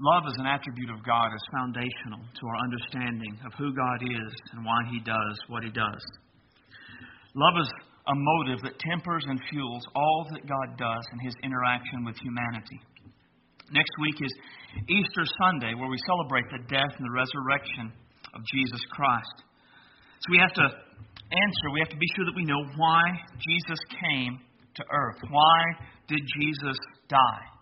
Love as an attribute of God is foundational to our understanding of who God is and why He does what He does. Love is a motive that tempers and fuels all that God does in His interaction with humanity. Next week is Easter Sunday, where we celebrate the death and the resurrection of Jesus Christ. So we have to answer, we have to be sure that we know why Jesus came to earth. Why did Jesus die?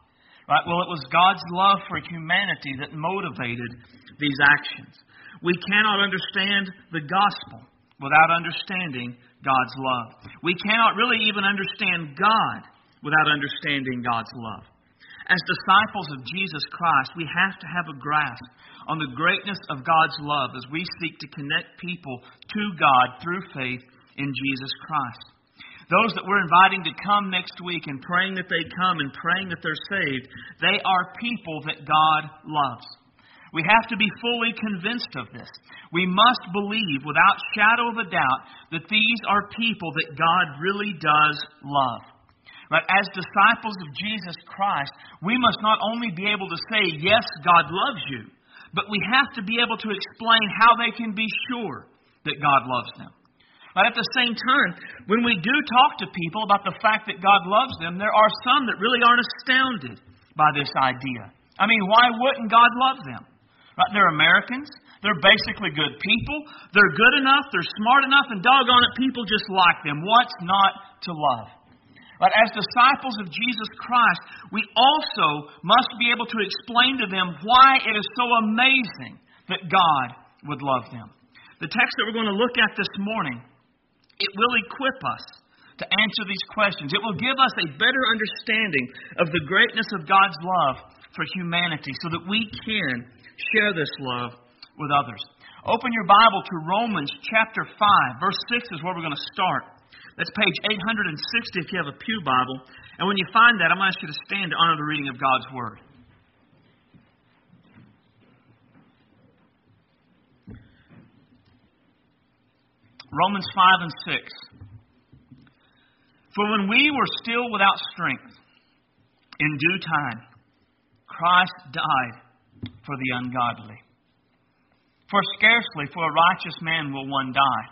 Right? Well, it was God's love for humanity that motivated these actions. We cannot understand the gospel without understanding God's love. We cannot really even understand God without understanding God's love. As disciples of Jesus Christ, we have to have a grasp on the greatness of God's love as we seek to connect people to God through faith in Jesus Christ. Those that we're inviting to come next week and praying that they come and praying that they're saved, they are people that God loves. We have to be fully convinced of this. We must believe without shadow of a doubt that these are people that God really does love. But as disciples of Jesus Christ, we must not only be able to say, Yes, God loves you, but we have to be able to explain how they can be sure that God loves them. But at the same time, when we do talk to people about the fact that God loves them, there are some that really aren't astounded by this idea. I mean, why wouldn't God love them? Right? They're Americans. They're basically good people. They're good enough. They're smart enough, and doggone it, people just like them. What's not to love? But as disciples of Jesus Christ, we also must be able to explain to them why it is so amazing that God would love them. The text that we're going to look at this morning it will equip us to answer these questions. It will give us a better understanding of the greatness of God's love for humanity so that we can share this love with others. Open your Bible to Romans chapter 5, verse 6 is where we're going to start. That's page 860 if you have a Pew Bible. And when you find that, I'm going to ask you to stand to honor the reading of God's Word. Romans 5 and 6. For when we were still without strength, in due time, Christ died for the ungodly. For scarcely for a righteous man will one die.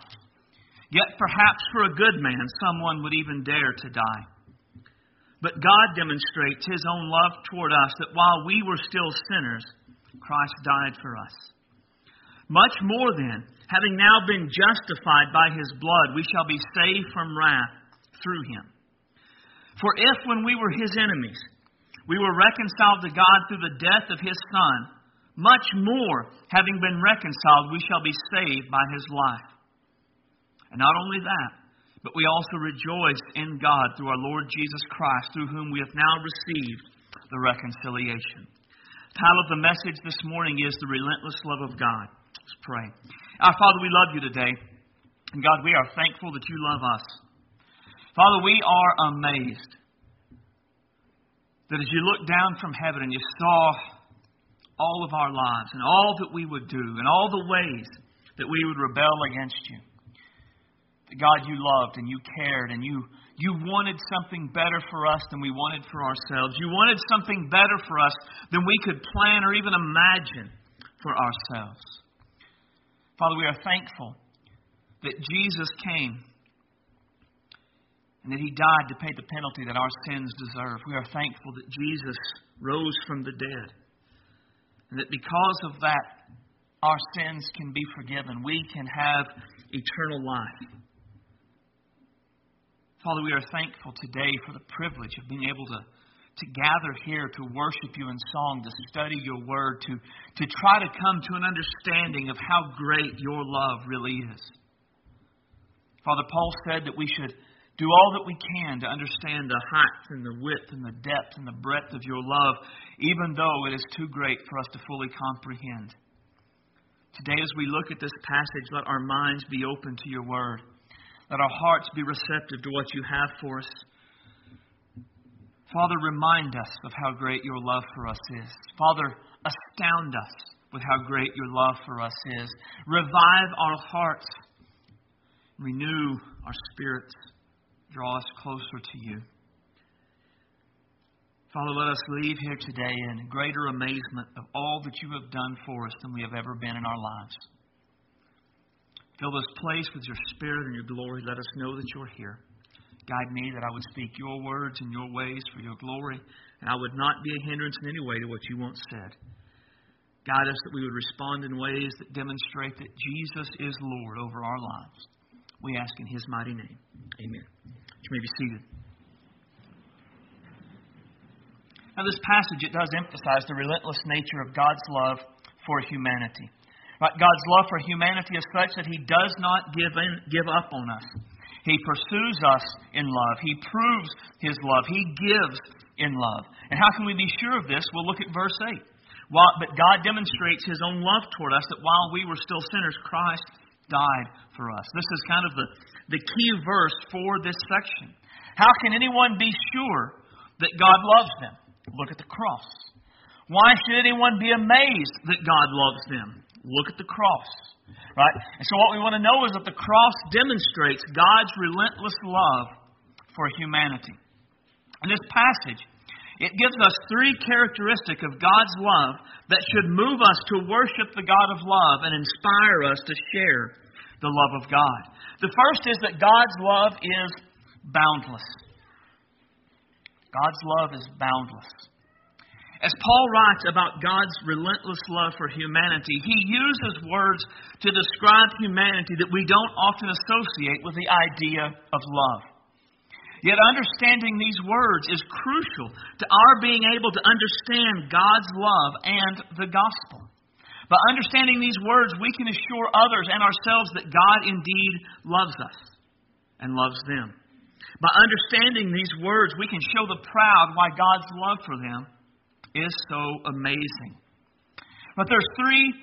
Yet perhaps for a good man someone would even dare to die. But God demonstrates His own love toward us that while we were still sinners, Christ died for us. Much more then, having now been justified by his blood, we shall be saved from wrath through him. For if, when we were his enemies, we were reconciled to God through the death of his Son, much more, having been reconciled, we shall be saved by his life. And not only that, but we also rejoice in God through our Lord Jesus Christ, through whom we have now received the reconciliation. The title of the message this morning is The Relentless Love of God. Let's pray. Our Father, we love you today. And God, we are thankful that you love us. Father, we are amazed that as you looked down from heaven and you saw all of our lives and all that we would do and all the ways that we would rebel against you, that God, you loved and you cared and you, you wanted something better for us than we wanted for ourselves. You wanted something better for us than we could plan or even imagine for ourselves. Father, we are thankful that Jesus came and that he died to pay the penalty that our sins deserve. We are thankful that Jesus rose from the dead. And that because of that, our sins can be forgiven. We can have eternal life. Father, we are thankful today for the privilege of being able to to gather here to worship you in song, to study your word, to, to try to come to an understanding of how great your love really is. Father, Paul said that we should do all that we can to understand the height and the width and the depth and the breadth of your love, even though it is too great for us to fully comprehend. Today, as we look at this passage, let our minds be open to your word. Let our hearts be receptive to what you have for us. Father, remind us of how great your love for us is. Father, astound us with how great your love for us is. Revive our hearts, renew our spirits, draw us closer to you. Father, let us leave here today in greater amazement of all that you have done for us than we have ever been in our lives. Fill this place with your spirit and your glory. Let us know that you're here. Guide me that I would speak your words and your ways for your glory, and I would not be a hindrance in any way to what you once said. Guide us that we would respond in ways that demonstrate that Jesus is Lord over our lives. We ask in his mighty name. Amen. You may be seated. Now, this passage, it does emphasize the relentless nature of God's love for humanity. Right? God's love for humanity is such that He does not give, in, give up on us. He pursues us in love. He proves His love. He gives in love. And how can we be sure of this? We'll look at verse 8. While, but God demonstrates His own love toward us that while we were still sinners, Christ died for us. This is kind of the, the key verse for this section. How can anyone be sure that God loves them? Look at the cross. Why should anyone be amazed that God loves them? Look at the cross. Right? And so what we want to know is that the cross demonstrates God's relentless love for humanity. In this passage, it gives us three characteristics of God's love that should move us to worship the God of love and inspire us to share the love of God. The first is that God's love is boundless. God's love is boundless. As Paul writes about God's relentless love for humanity, he uses words to describe humanity that we don't often associate with the idea of love. Yet understanding these words is crucial to our being able to understand God's love and the gospel. By understanding these words, we can assure others and ourselves that God indeed loves us and loves them. By understanding these words, we can show the proud why God's love for them is so amazing. But there's three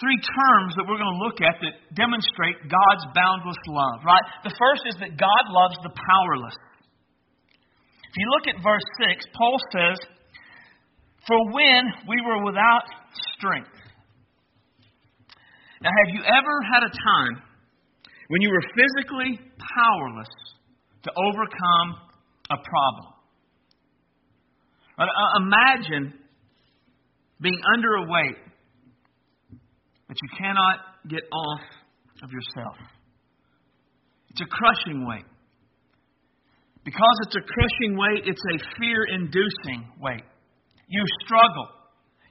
three terms that we're going to look at that demonstrate God's boundless love, right? The first is that God loves the powerless. If you look at verse 6, Paul says, For when we were without strength. Now, have you ever had a time when you were physically powerless to overcome a problem? Uh, imagine being under a weight that you cannot get off of yourself. It's a crushing weight. Because it's a crushing weight, it's a fear inducing weight. You struggle.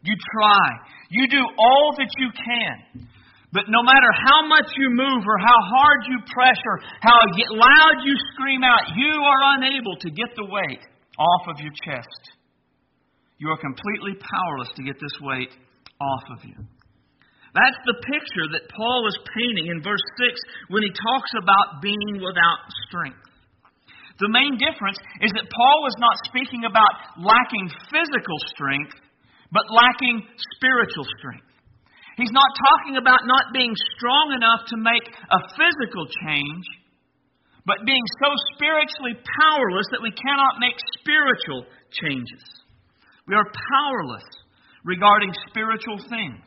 You try. You do all that you can. But no matter how much you move or how hard you press or how loud you scream out, you are unable to get the weight off of your chest. You are completely powerless to get this weight off of you. That's the picture that Paul is painting in verse 6 when he talks about being without strength. The main difference is that Paul was not speaking about lacking physical strength, but lacking spiritual strength. He's not talking about not being strong enough to make a physical change, but being so spiritually powerless that we cannot make spiritual changes. We are powerless regarding spiritual things.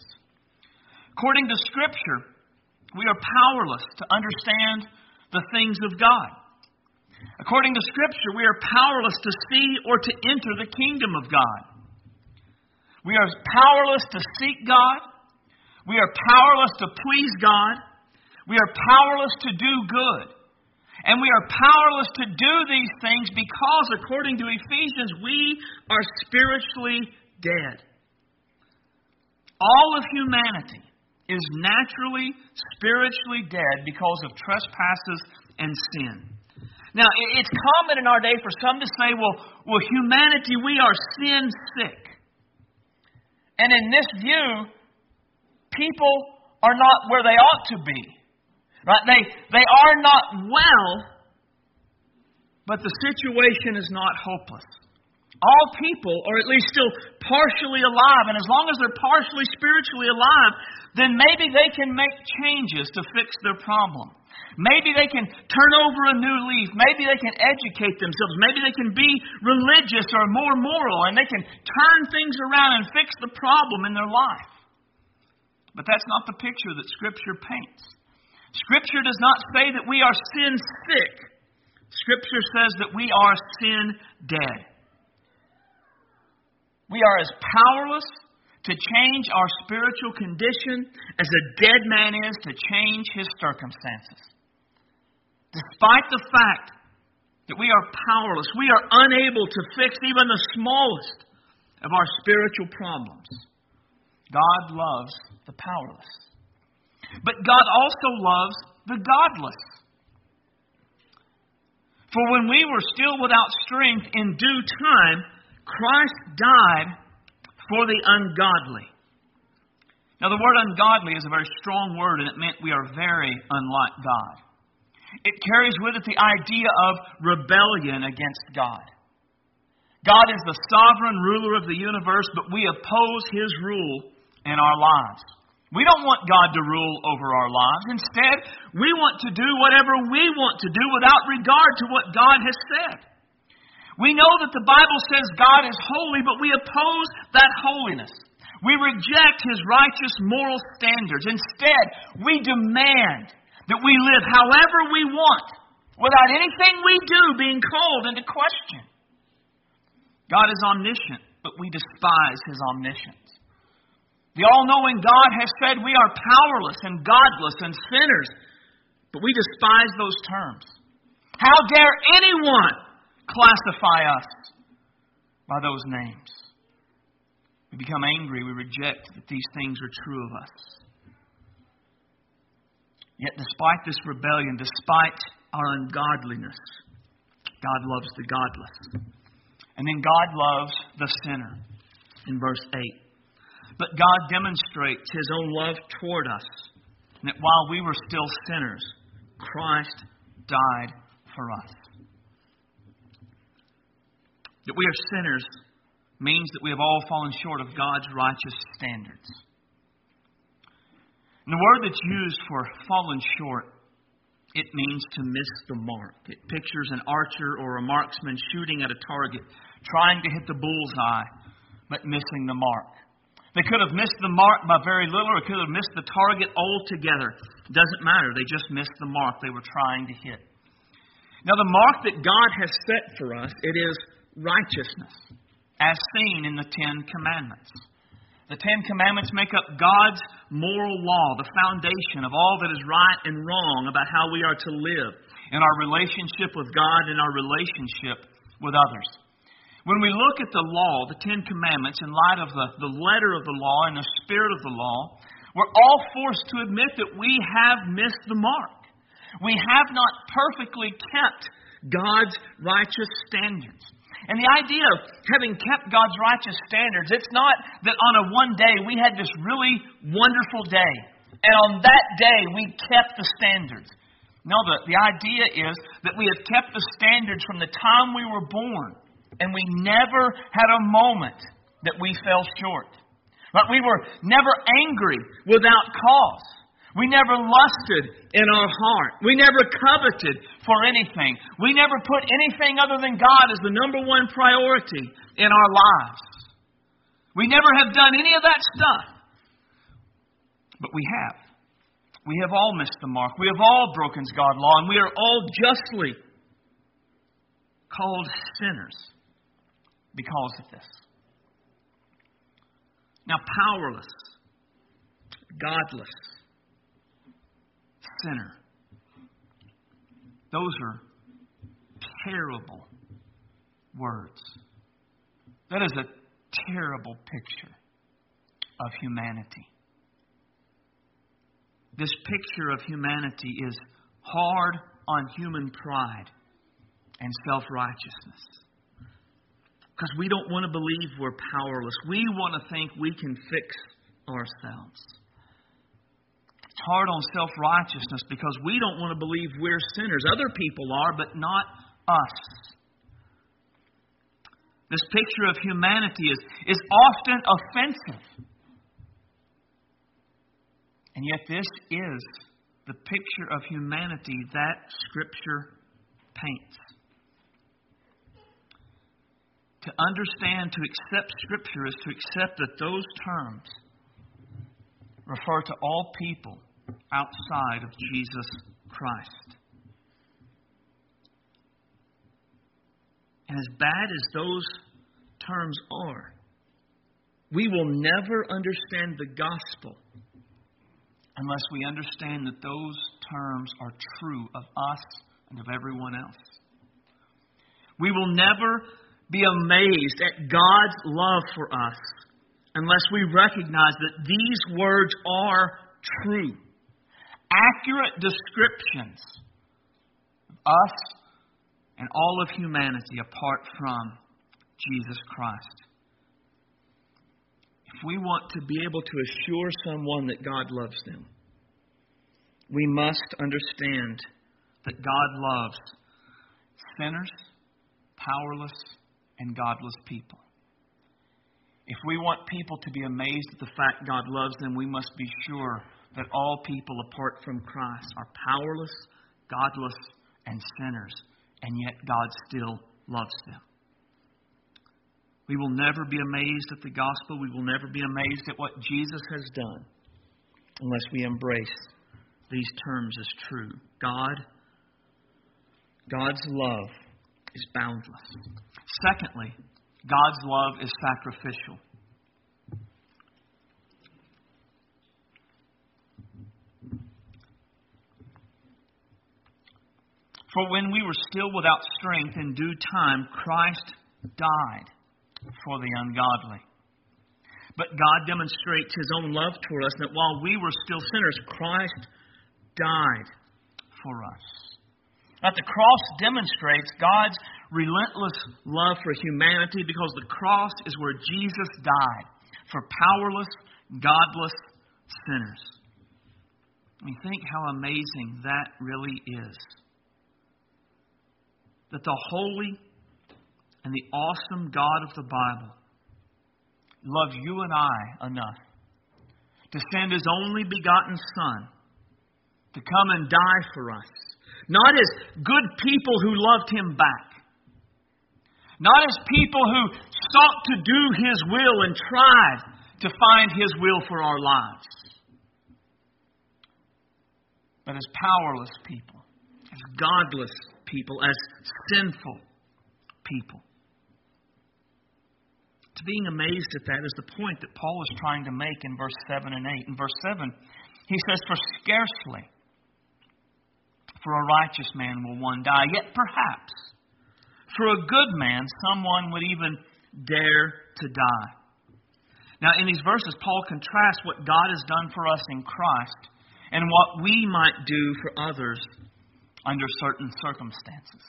According to Scripture, we are powerless to understand the things of God. According to Scripture, we are powerless to see or to enter the kingdom of God. We are powerless to seek God. We are powerless to please God. We are powerless to do good. And we are powerless to do these things because, according to Ephesians, we are spiritually dead. All of humanity is naturally, spiritually dead because of trespasses and sin. Now, it's common in our day for some to say, well, well, humanity, we are sin sick. And in this view, people are not where they ought to be. Right? They, they are not well, but the situation is not hopeless. All people are at least still partially alive, and as long as they're partially spiritually alive, then maybe they can make changes to fix their problem. Maybe they can turn over a new leaf. Maybe they can educate themselves. Maybe they can be religious or more moral and they can turn things around and fix the problem in their life. But that's not the picture that Scripture paints. Scripture does not say that we are sin sick, Scripture says that we are sin dead. We are as powerless to change our spiritual condition as a dead man is to change his circumstances. Despite the fact that we are powerless, we are unable to fix even the smallest of our spiritual problems. God loves the powerless. But God also loves the godless. For when we were still without strength, in due time, Christ died for the ungodly. Now, the word ungodly is a very strong word, and it meant we are very unlike God. It carries with it the idea of rebellion against God. God is the sovereign ruler of the universe, but we oppose his rule in our lives. We don't want God to rule over our lives. Instead, we want to do whatever we want to do without regard to what God has said. We know that the Bible says God is holy, but we oppose that holiness. We reject his righteous moral standards. Instead, we demand that we live however we want without anything we do being called into question. God is omniscient, but we despise his omniscience. The all knowing God has said we are powerless and godless and sinners, but we despise those terms. How dare anyone classify us by those names? We become angry, we reject that these things are true of us. Yet, despite this rebellion, despite our ungodliness, God loves the godless. And then God loves the sinner in verse 8. But God demonstrates his own love toward us, and that while we were still sinners, Christ died for us. That we are sinners means that we have all fallen short of God's righteous standards. And the word that's used for fallen short, it means to miss the mark. It pictures an archer or a marksman shooting at a target, trying to hit the bullseye, but missing the mark. They could have missed the mark by very little, or could have missed the target altogether. Doesn't matter. They just missed the mark they were trying to hit. Now, the mark that God has set for us, it is righteousness, as seen in the Ten Commandments. The Ten Commandments make up God's moral law, the foundation of all that is right and wrong about how we are to live in our relationship with God and our relationship with others. When we look at the law, the Ten Commandments, in light of the, the letter of the law and the spirit of the law, we're all forced to admit that we have missed the mark. We have not perfectly kept God's righteous standards. And the idea of having kept God's righteous standards, it's not that on a one day we had this really wonderful day, and on that day we kept the standards. No, the, the idea is that we have kept the standards from the time we were born, and we never had a moment that we fell short. But we were never angry without cause. We never lusted in our heart. We never coveted for anything. We never put anything other than God as the number one priority in our lives. We never have done any of that stuff. But we have. We have all missed the mark. We have all broken God's law, and we are all justly called sinners because of this. Now, powerless, godless, sinner. Those are terrible words. That is a terrible picture of humanity. This picture of humanity is hard on human pride and self righteousness. Because we don't want to believe we're powerless. We want to think we can fix ourselves. It's hard on self righteousness because we don't want to believe we're sinners. Other people are, but not us. This picture of humanity is, is often offensive. And yet, this is the picture of humanity that Scripture paints. To understand, to accept Scripture, is to accept that those terms refer to all people outside of Jesus Christ. And as bad as those terms are, We will never understand the gospel unless we understand that those terms are true of us and of everyone else. We will never be amazed at God's love for us unless we recognize that these words are true, accurate descriptions of us and all of humanity apart from Jesus Christ. If we want to be able to assure someone that God loves them, we must understand that God loves sinners, powerless, and godless people. If we want people to be amazed at the fact God loves them, we must be sure that all people apart from Christ are powerless, godless, and sinners, and yet God still loves them. We will never be amazed at the gospel. We will never be amazed at what Jesus has done unless we embrace these terms as true. God, God's love is boundless. Secondly, God's love is sacrificial. For when we were still without strength, in due time, Christ died for the ungodly. But God demonstrates his own love toward us that while we were still sinners, Christ died for us. That the cross demonstrates God's relentless love for humanity because the cross is where Jesus died for powerless, godless sinners. I mean, think how amazing that really is. That the holy, and the awesome God of the Bible loved you and I enough to send his only begotten Son to come and die for us. Not as good people who loved him back. Not as people who sought to do his will and tried to find his will for our lives. But as powerless people, as godless people, as sinful people to being amazed at that is the point that Paul is trying to make in verse 7 and 8. In verse 7, he says, For scarcely for a righteous man will one die, yet perhaps for a good man someone would even dare to die. Now, in these verses, Paul contrasts what God has done for us in Christ and what we might do for others under certain circumstances.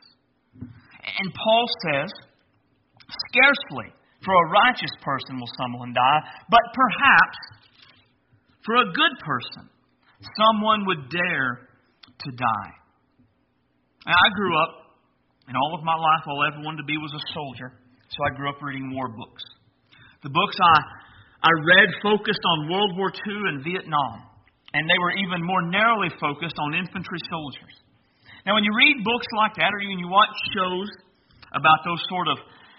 And Paul says, Scarcely for a righteous person will someone die, but perhaps for a good person, someone would dare to die. Now, I grew up, and all of my life, all I ever wanted to be was a soldier, so I grew up reading war books. The books I, I read focused on World War II and Vietnam, and they were even more narrowly focused on infantry soldiers. Now, when you read books like that, or when you watch shows about those sort of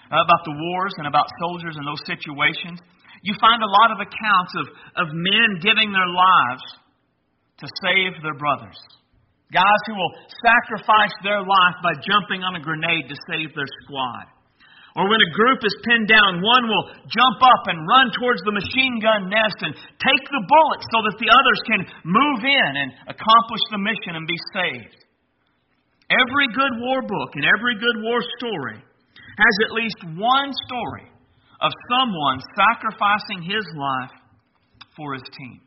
uh, about the wars and about soldiers and those situations, you find a lot of accounts of, of men giving their lives to save their brothers. Guys who will sacrifice their life by jumping on a grenade to save their squad. Or when a group is pinned down, one will jump up and run towards the machine gun nest and take the bullet so that the others can move in and accomplish the mission and be saved. Every good war book and every good war story has at least one story of someone sacrificing his life for his team.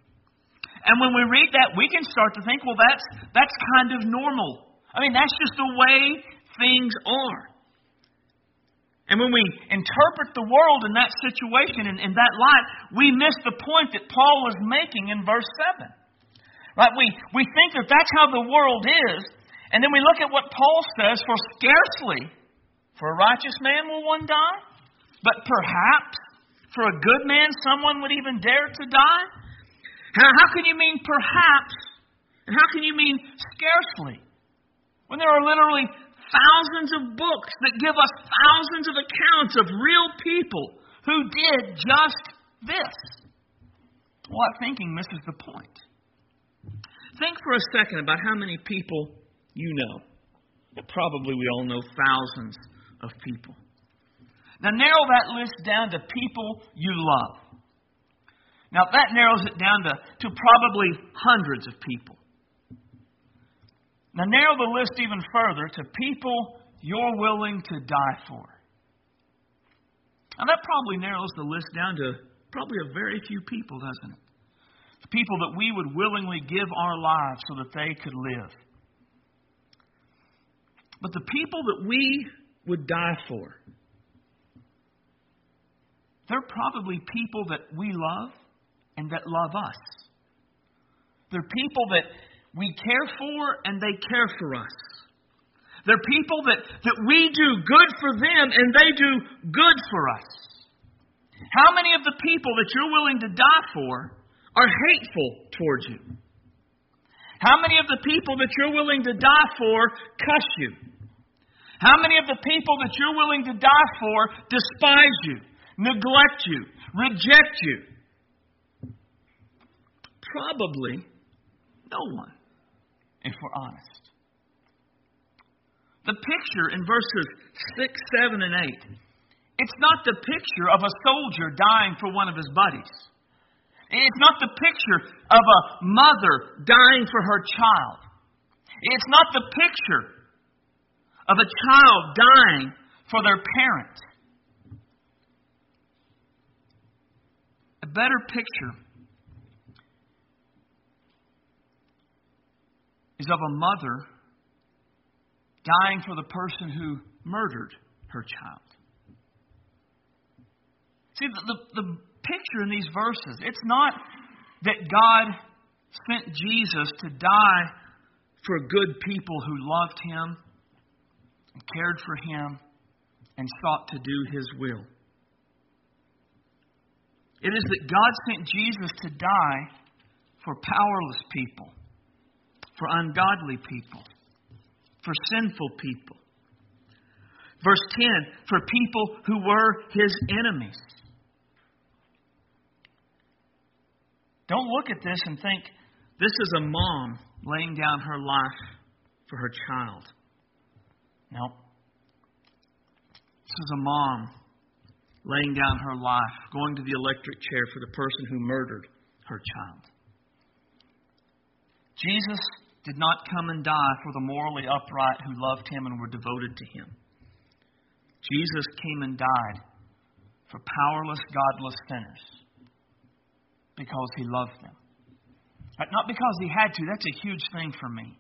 And when we read that, we can start to think, well, that's, that's kind of normal. I mean, that's just the way things are. And when we interpret the world in that situation, in, in that light, we miss the point that Paul was making in verse 7. Right? We, we think that that's how the world is, and then we look at what Paul says, for scarcely for a righteous man will one die, but perhaps for a good man someone would even dare to die? How, can you mean perhaps? And how can you mean scarcely? When there are literally thousands of books that give us thousands of accounts of real people who did just this. What thinking misses the point. Think for a second about how many people you know. Probably we all know thousands of people. Now, narrow that list down to people you love. Now, that narrows it down to, to probably hundreds of people. Now, narrow the list even further to people you're willing to die for. And that probably narrows the list down to probably a very few people, doesn't it? The people that we would willingly give our lives so that they could live. But the people that we would die for, they're probably people that we love and that love us. They're people that we care for and they care for us. They're people that, that we do good for them and they do good for us. How many of the people that you're willing to die for are hateful towards you? How many of the people that you're willing to die for cuss you? How many of the people that you're willing to die for despise you, neglect you, reject you? Probably no one, if we're honest. The picture in verses 6, 7, and 8, it's not the picture of a soldier dying for one of his buddies. It's not the picture of a mother dying for her child. It's not the picture of a child dying for their parent. A better picture is of a mother dying for the person who murdered her child. See, the, the, the picture in these verses, it's not that God sent Jesus to die for good people who loved him and cared for him and sought to do his will. It is that God sent Jesus to die for powerless people, for ungodly people, for sinful people. Verse 10 for people who were his enemies. Don't look at this and think this is a mom laying down her life for her child. No. This is a mom laying down her life, going to the electric chair for the person who murdered her child. Jesus did not come and die for the morally upright who loved him and were devoted to him. Jesus came and died for powerless, godless sinners because he loved them. Not because he had to. That's a huge thing for me.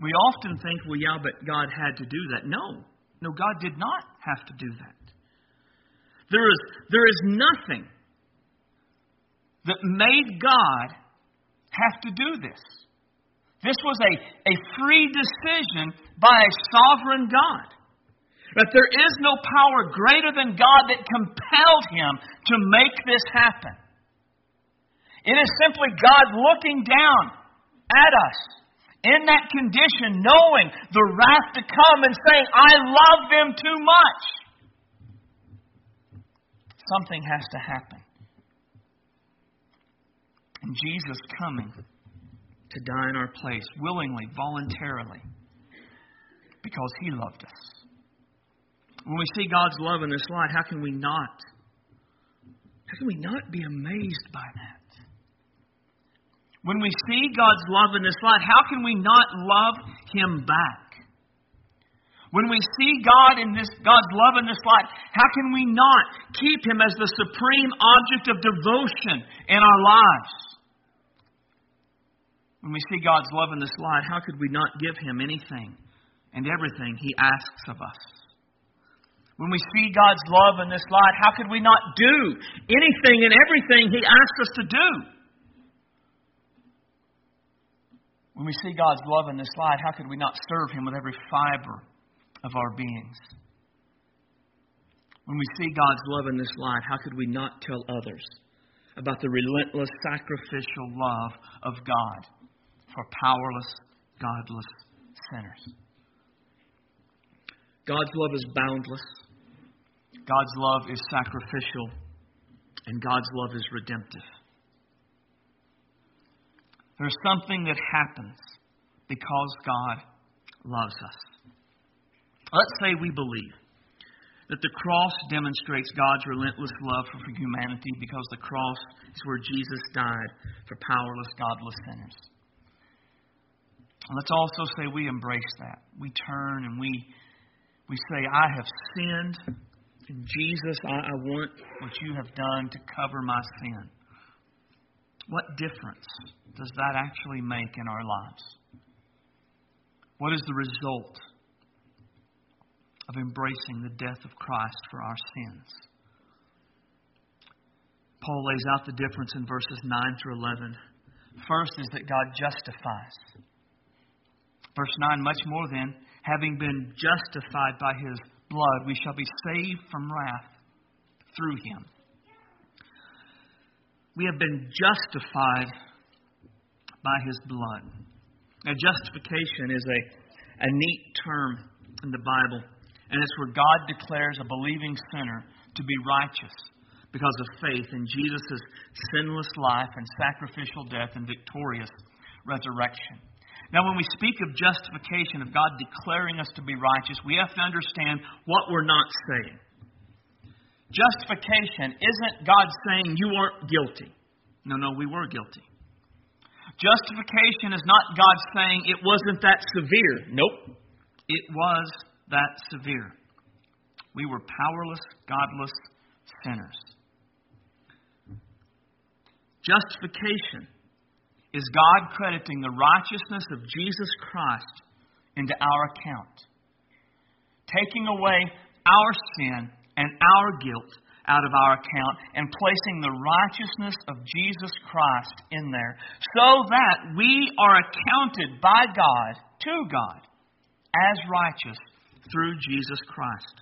We often think, well, yeah, but God had to do that. No. No, God did not have to do that. There is, there is nothing that made God have to do this. This was a, a free decision by a sovereign God. That there is no power greater than God that compelled him to make this happen. It is simply God looking down at us in that condition, knowing the wrath to come and saying, I love them too much. Something has to happen and Jesus coming to die in our place willingly, voluntarily, because He loved us. When we see God's love in this light, how can we not? How can we not be amazed by that? When we see God's love in this light, how can we not love Him back? When we see God in this God's love in this light, how can we not keep Him as the supreme object of devotion in our lives? When we see God's love in this light, how could we not give Him anything and everything He asks of us? When we see God's love in this light, how could we not do anything and everything He asks us to do? When we see God's love in this light, how could we not serve Him with every fiber of our beings? When we see God's love in this light, how could we not tell others about the relentless sacrificial love of God for powerless, godless sinners. God's love is boundless. God's love is sacrificial. And God's love is redemptive. There's something that happens because God loves us. Let's say we believe that the cross demonstrates God's relentless love for humanity because the cross is where Jesus died for powerless, godless sinners. Let's also say we embrace that. We turn and we, we say, I have sinned. And Jesus, I, I want what you have done to cover my sin. What difference does that actually make in our lives? What is the result of embracing the death of Christ for our sins. Paul lays out the difference in verses 9 through 11. First is that God justifies. Verse 9, much more than, having been justified by his blood, we shall be saved from wrath through him. We have been justified by his blood. Now, justification is a, a neat term in the Bible. And it's where God declares a believing sinner to be righteous because of faith in Jesus' sinless life and sacrificial death and victorious resurrection. Now, when we speak of justification, of God declaring us to be righteous, we have to understand what we're not saying. Justification isn't God saying you weren't guilty. No, no, we were guilty. Justification is not God saying it wasn't that severe. Nope. It was that severe. We were powerless, godless sinners. Justification is God crediting the righteousness of Jesus Christ into our account, taking away our sin and our guilt out of our account and placing the righteousness of Jesus Christ in there so that we are accounted by God to God as righteous through Jesus Christ.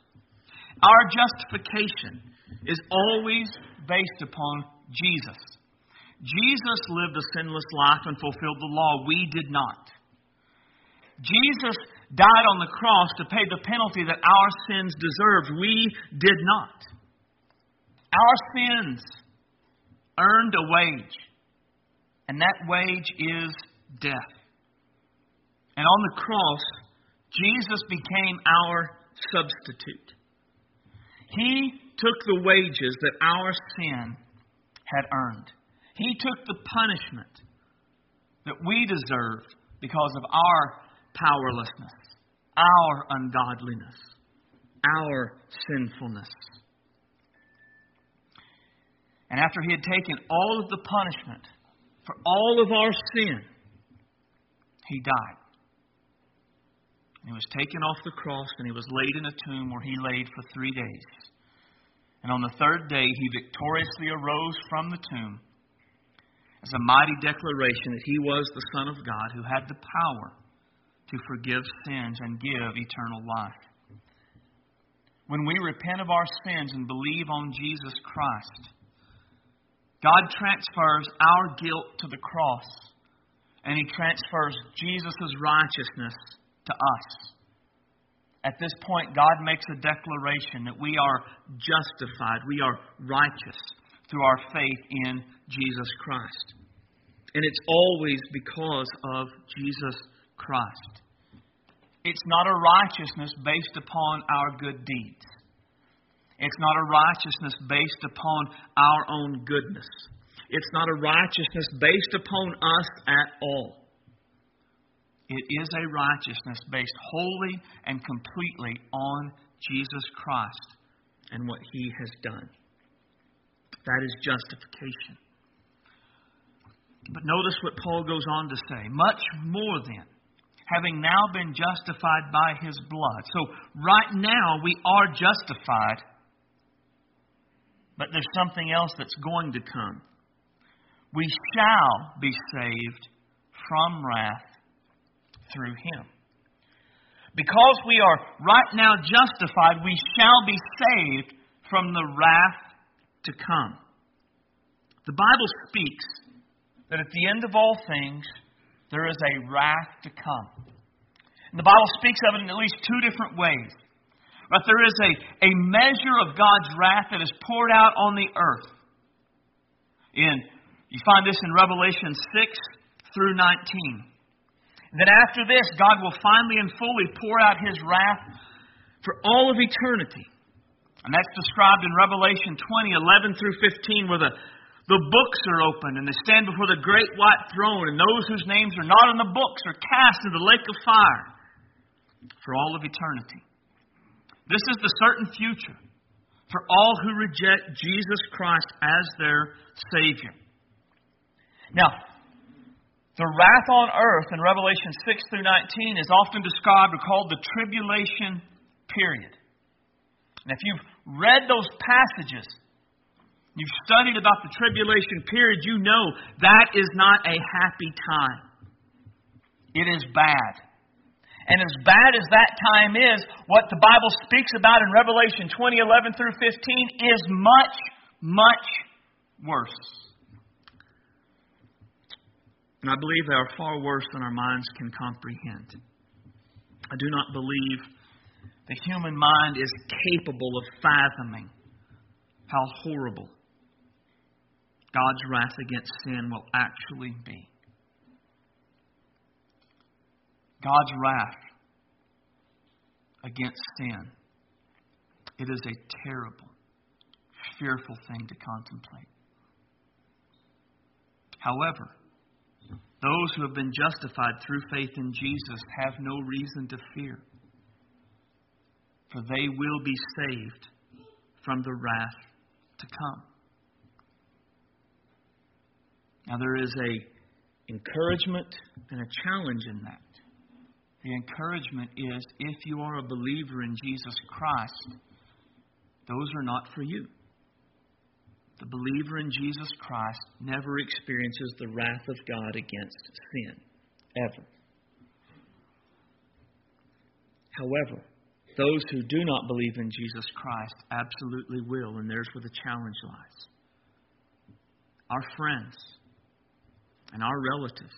Our justification is always based upon Jesus. Jesus lived a sinless life and fulfilled the law. We did not. Jesus died on the cross to pay the penalty that our sins deserved. We did not. Our sins earned a wage, and that wage is death. And on the cross, Jesus became our substitute. He took the wages that our sin had earned. He took the punishment that we deserved because of our powerlessness, our ungodliness, our sinfulness. And after he had taken all of the punishment for all of our sin, he died. He was taken off the cross and he was laid in a tomb where he laid for three days. And on the third day, he victoriously arose from the tomb as a mighty declaration that he was the Son of God who had the power to forgive sins and give eternal life. When we repent of our sins and believe on Jesus Christ, God transfers our guilt to the cross, and He transfers Jesus' righteousness to us. At this point, God makes a declaration that we are justified, we are righteous through our faith in Jesus Christ. And it's always because of Jesus Christ. It's not a righteousness based upon our good deeds. It's not a righteousness based upon our own goodness. It's not a righteousness based upon us at all. It is a righteousness based wholly and completely on Jesus Christ and what he has done. That is justification. But notice what Paul goes on to say. Much more than, having now been justified by his blood. So, right now, we are justified, but there's something else that's going to come. We shall be saved from wrath through him. Because we are right now justified, we shall be saved from the wrath to come. The Bible speaks that at the end of all things, there is a wrath to come. And the Bible speaks of it in at least two different ways. But there is a, a measure of God's wrath that is poured out on the earth. In, you find this in Revelation 6 through 19 that after this, God will finally and fully pour out his wrath for all of eternity And that's described in Revelation 20, 11 through 15, where the, the books are opened and they stand before the great white throne, and those whose names are not in the books are cast into the lake of fire for all of eternity. This is the certain future for all who reject Jesus Christ as their Savior. Now, the wrath on earth in Revelation 6 through 19 is often described or called the tribulation period. And if you've read those passages, you've studied about the tribulation period, you know that is not a happy time. It is bad. And as bad as that time is, what the Bible speaks about in Revelation 20, 11 through 15 is much, much worse. And I believe they are far worse than our minds can comprehend. I do not believe the human mind is capable of fathoming how horrible God's wrath against sin will actually be. God's wrath against sin. It is a terrible, fearful thing to contemplate. However, those who have been justified through faith in Jesus have no reason to fear, for they will be saved from the wrath to come. Now there is a encouragement and a challenge in that. The encouragement is if you are a believer in Jesus Christ, those are not for you. The believer in Jesus Christ never experiences the wrath of God against sin, ever. However, those who do not believe in Jesus Christ absolutely will, and there's where the challenge lies. Our friends, and our relatives,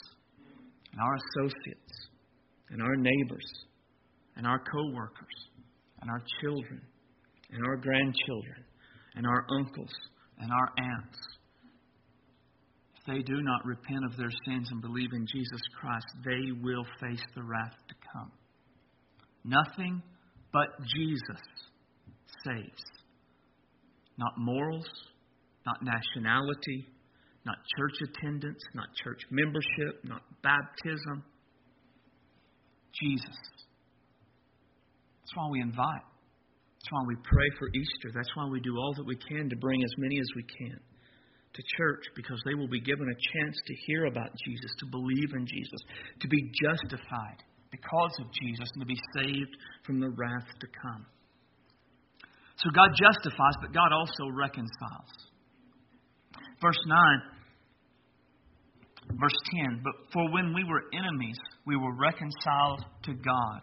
and our associates, and our neighbors, and our co workers, and our children, and our grandchildren, and our uncles, and our aunts, if they do not repent of their sins and believe in Jesus Christ, they will face the wrath to come. Nothing but Jesus saves. Not morals, not nationality, not church attendance, not church membership, not baptism. Jesus. That's why we invite. That's why we pray for Easter. That's why we do all that we can to bring as many as we can to church because they will be given a chance to hear about Jesus, to believe in Jesus, to be justified because of Jesus, and to be saved from the wrath to come. So God justifies, but God also reconciles. Verse 9, verse 10 But for when we were enemies, we were reconciled to God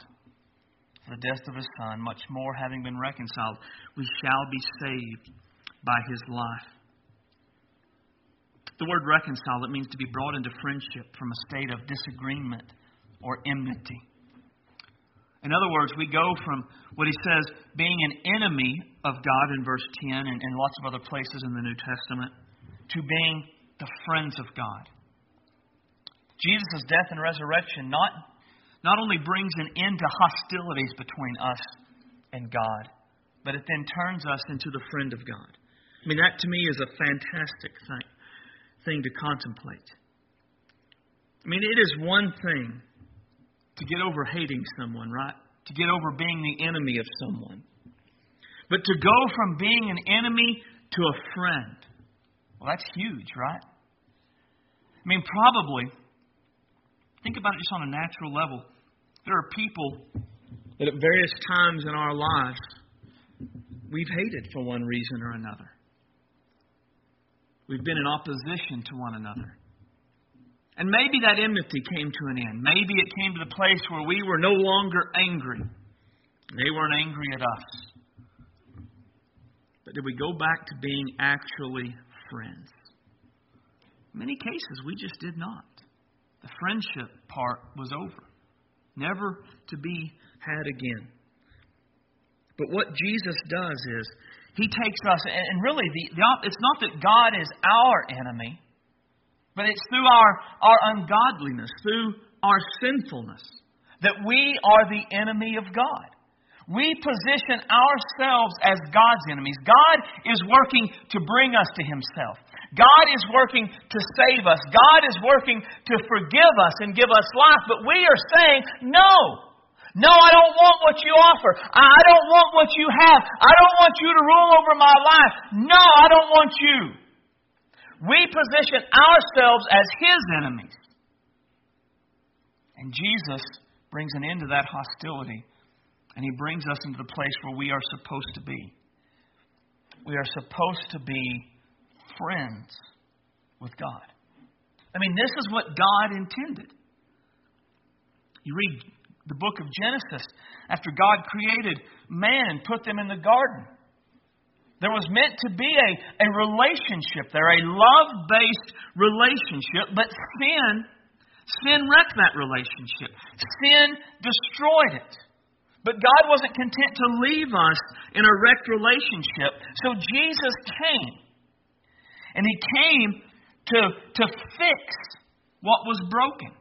For the death of his Son, much more, having been reconciled, we shall be saved by his life. The word reconcile, it means to be brought into friendship from a state of disagreement or enmity. In other words, we go from what he says being an enemy of God in verse 10 and, and lots of other places in the New Testament to being the friends of God. Jesus' death and resurrection not not only brings an end to hostilities between us and God, but it then turns us into the friend of God. I mean, that to me is a fantastic thing, thing to contemplate. I mean, it is one thing to get over hating someone, right? To get over being the enemy of someone. But to go from being an enemy to a friend, well, that's huge, right? I mean, probably, think about it just on a natural level. There are people that at various times in our lives we've hated for one reason or another. We've been in opposition to one another. And maybe that enmity came to an end. Maybe it came to the place where we were no longer angry. They weren't angry at us. But did we go back to being actually friends? In many cases, we just did not. The friendship part was over never to be had again. But what Jesus does is, he takes us, and really, the, the, it's not that God is our enemy, but it's through our, our ungodliness, through our sinfulness, that we are the enemy of God. we position ourselves as God's enemies. God is working to bring us to Himself. God is working to save us. God is working to forgive us and give us life. But we are saying, no. No, I don't want what you offer. I don't want what you have. I don't want you to rule over my life. No, I don't want you. We position ourselves as His enemies. And Jesus brings an end to that hostility, and He brings us into the place where we are supposed to be. We are supposed to be friends with God. I mean, this is what God intended. You read the book of Genesis after God created man and put them in the garden. There was meant to be a, a relationship there, a love based relationship, but sin, sin wrecked that relationship. Sin destroyed it. But God wasn't content to leave us in a wrecked relationship, so Jesus came. And He came to, to fix what was broken,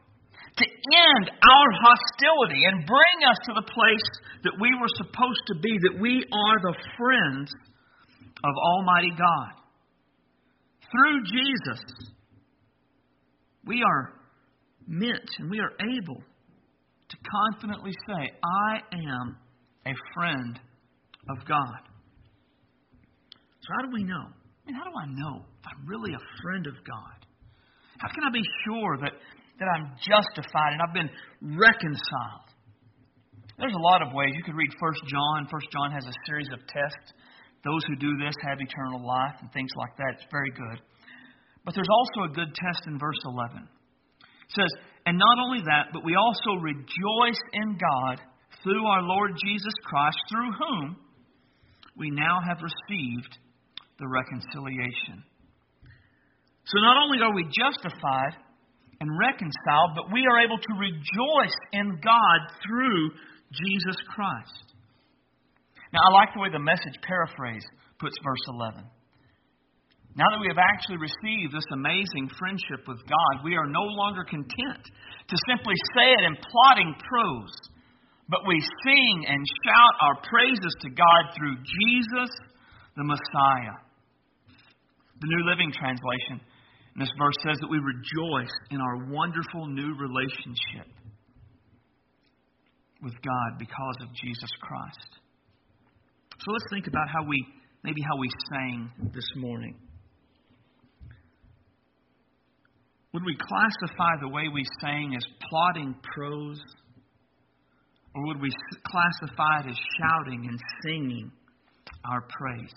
to end our hostility and bring us to the place that we were supposed to be, that we are the friends of Almighty God. Through Jesus, we are meant and we are able to confidently say, I am a friend of God. So, how do we know? I mean, how do I know if I'm really a friend of God? How can I be sure that, that I'm justified and I've been reconciled? There's a lot of ways. You could read 1 John. 1 John has a series of tests. Those who do this have eternal life and things like that. It's very good. But there's also a good test in verse 11. It says, And not only that, but we also rejoice in God through our Lord Jesus Christ, through whom we now have received the reconciliation. So not only are we justified and reconciled, but we are able to rejoice in God through Jesus Christ. Now, I like the way the message paraphrase puts verse 11. Now that we have actually received this amazing friendship with God, we are no longer content to simply say it in plodding prose, but we sing and shout our praises to God through Jesus, the Messiah. The New Living Translation in this verse says that we rejoice in our wonderful new relationship with God because of Jesus Christ. So let's think about how we maybe how we sang this morning. Would we classify the way we sang as plodding prose? Or would we classify it as shouting and singing our praise?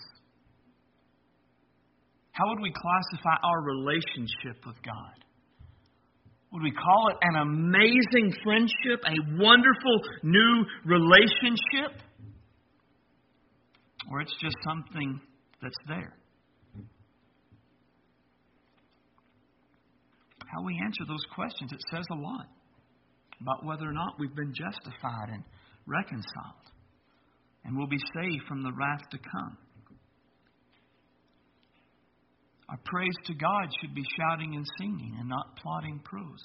How would we classify our relationship with God? Would we call it an amazing friendship, a wonderful new relationship? Or it's just something that's there? How we answer those questions, it says a lot about whether or not we've been justified and reconciled and will be saved from the wrath to come. Our praise to God should be shouting and singing and not plodding prose.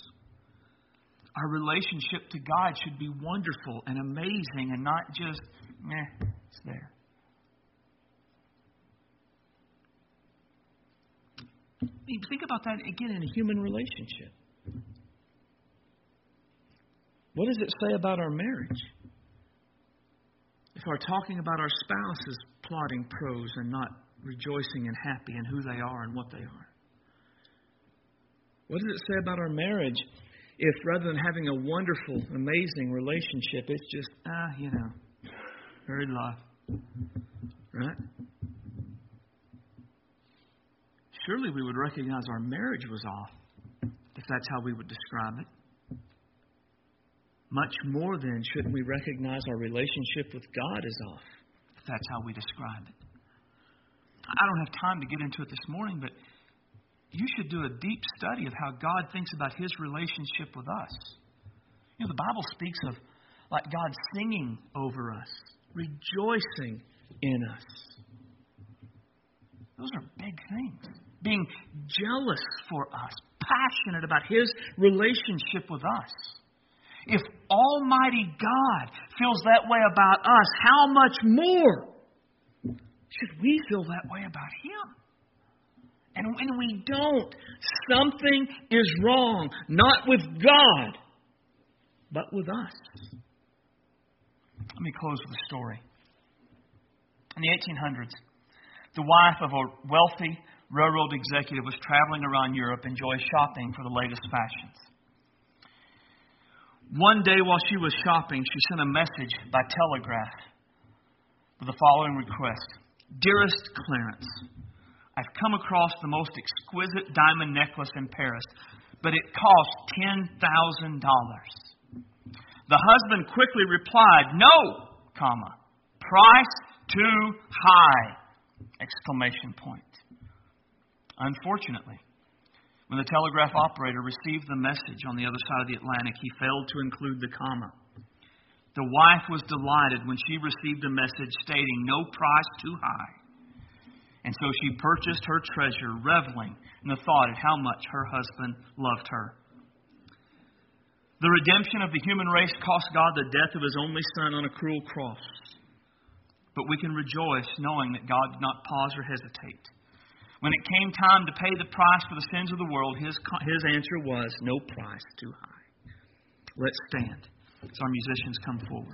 Our relationship to God should be wonderful and amazing and not just, meh, it's there. Think about that again in a human relationship. What does it say about our marriage? If our talking about our spouse is plodding prose and not rejoicing and happy in who they are and what they are? What does it say about our marriage if rather than having a wonderful, amazing relationship, it's just, ah, you know, very love? Right? Surely we would recognize our marriage was off if that's how we would describe it. Much more then, shouldn't we recognize our relationship with God is off if that's how we describe it? I don't have time to get into it this morning, but you should do a deep study of how God thinks about his relationship with us. You know, the Bible speaks of like God singing over us, rejoicing in us. Those are big things. Being jealous for us, passionate about his relationship with us. If Almighty God feels that way about us, how much more should we feel that way about Him? And when we don't, something is wrong, not with God, but with us. Let me close with a story. In the 1800s, the wife of a wealthy railroad executive was traveling around Europe enjoying shopping for the latest fashions. One day while she was shopping, she sent a message by telegraph with the following request Dearest Clarence, I've come across the most exquisite diamond necklace in Paris, but it cost $10,000. The husband quickly replied, No, comma, price too high! Exclamation point. Unfortunately, when the telegraph operator received the message on the other side of the Atlantic, he failed to include the comma. The wife was delighted when she received a message stating, No price too high. And so she purchased her treasure, reveling in the thought of how much her husband loved her. The redemption of the human race cost God the death of his only son on a cruel cross. But we can rejoice knowing that God did not pause or hesitate. When it came time to pay the price for the sins of the world, his, his answer was, No price too high. Let's stand as our musicians come forward.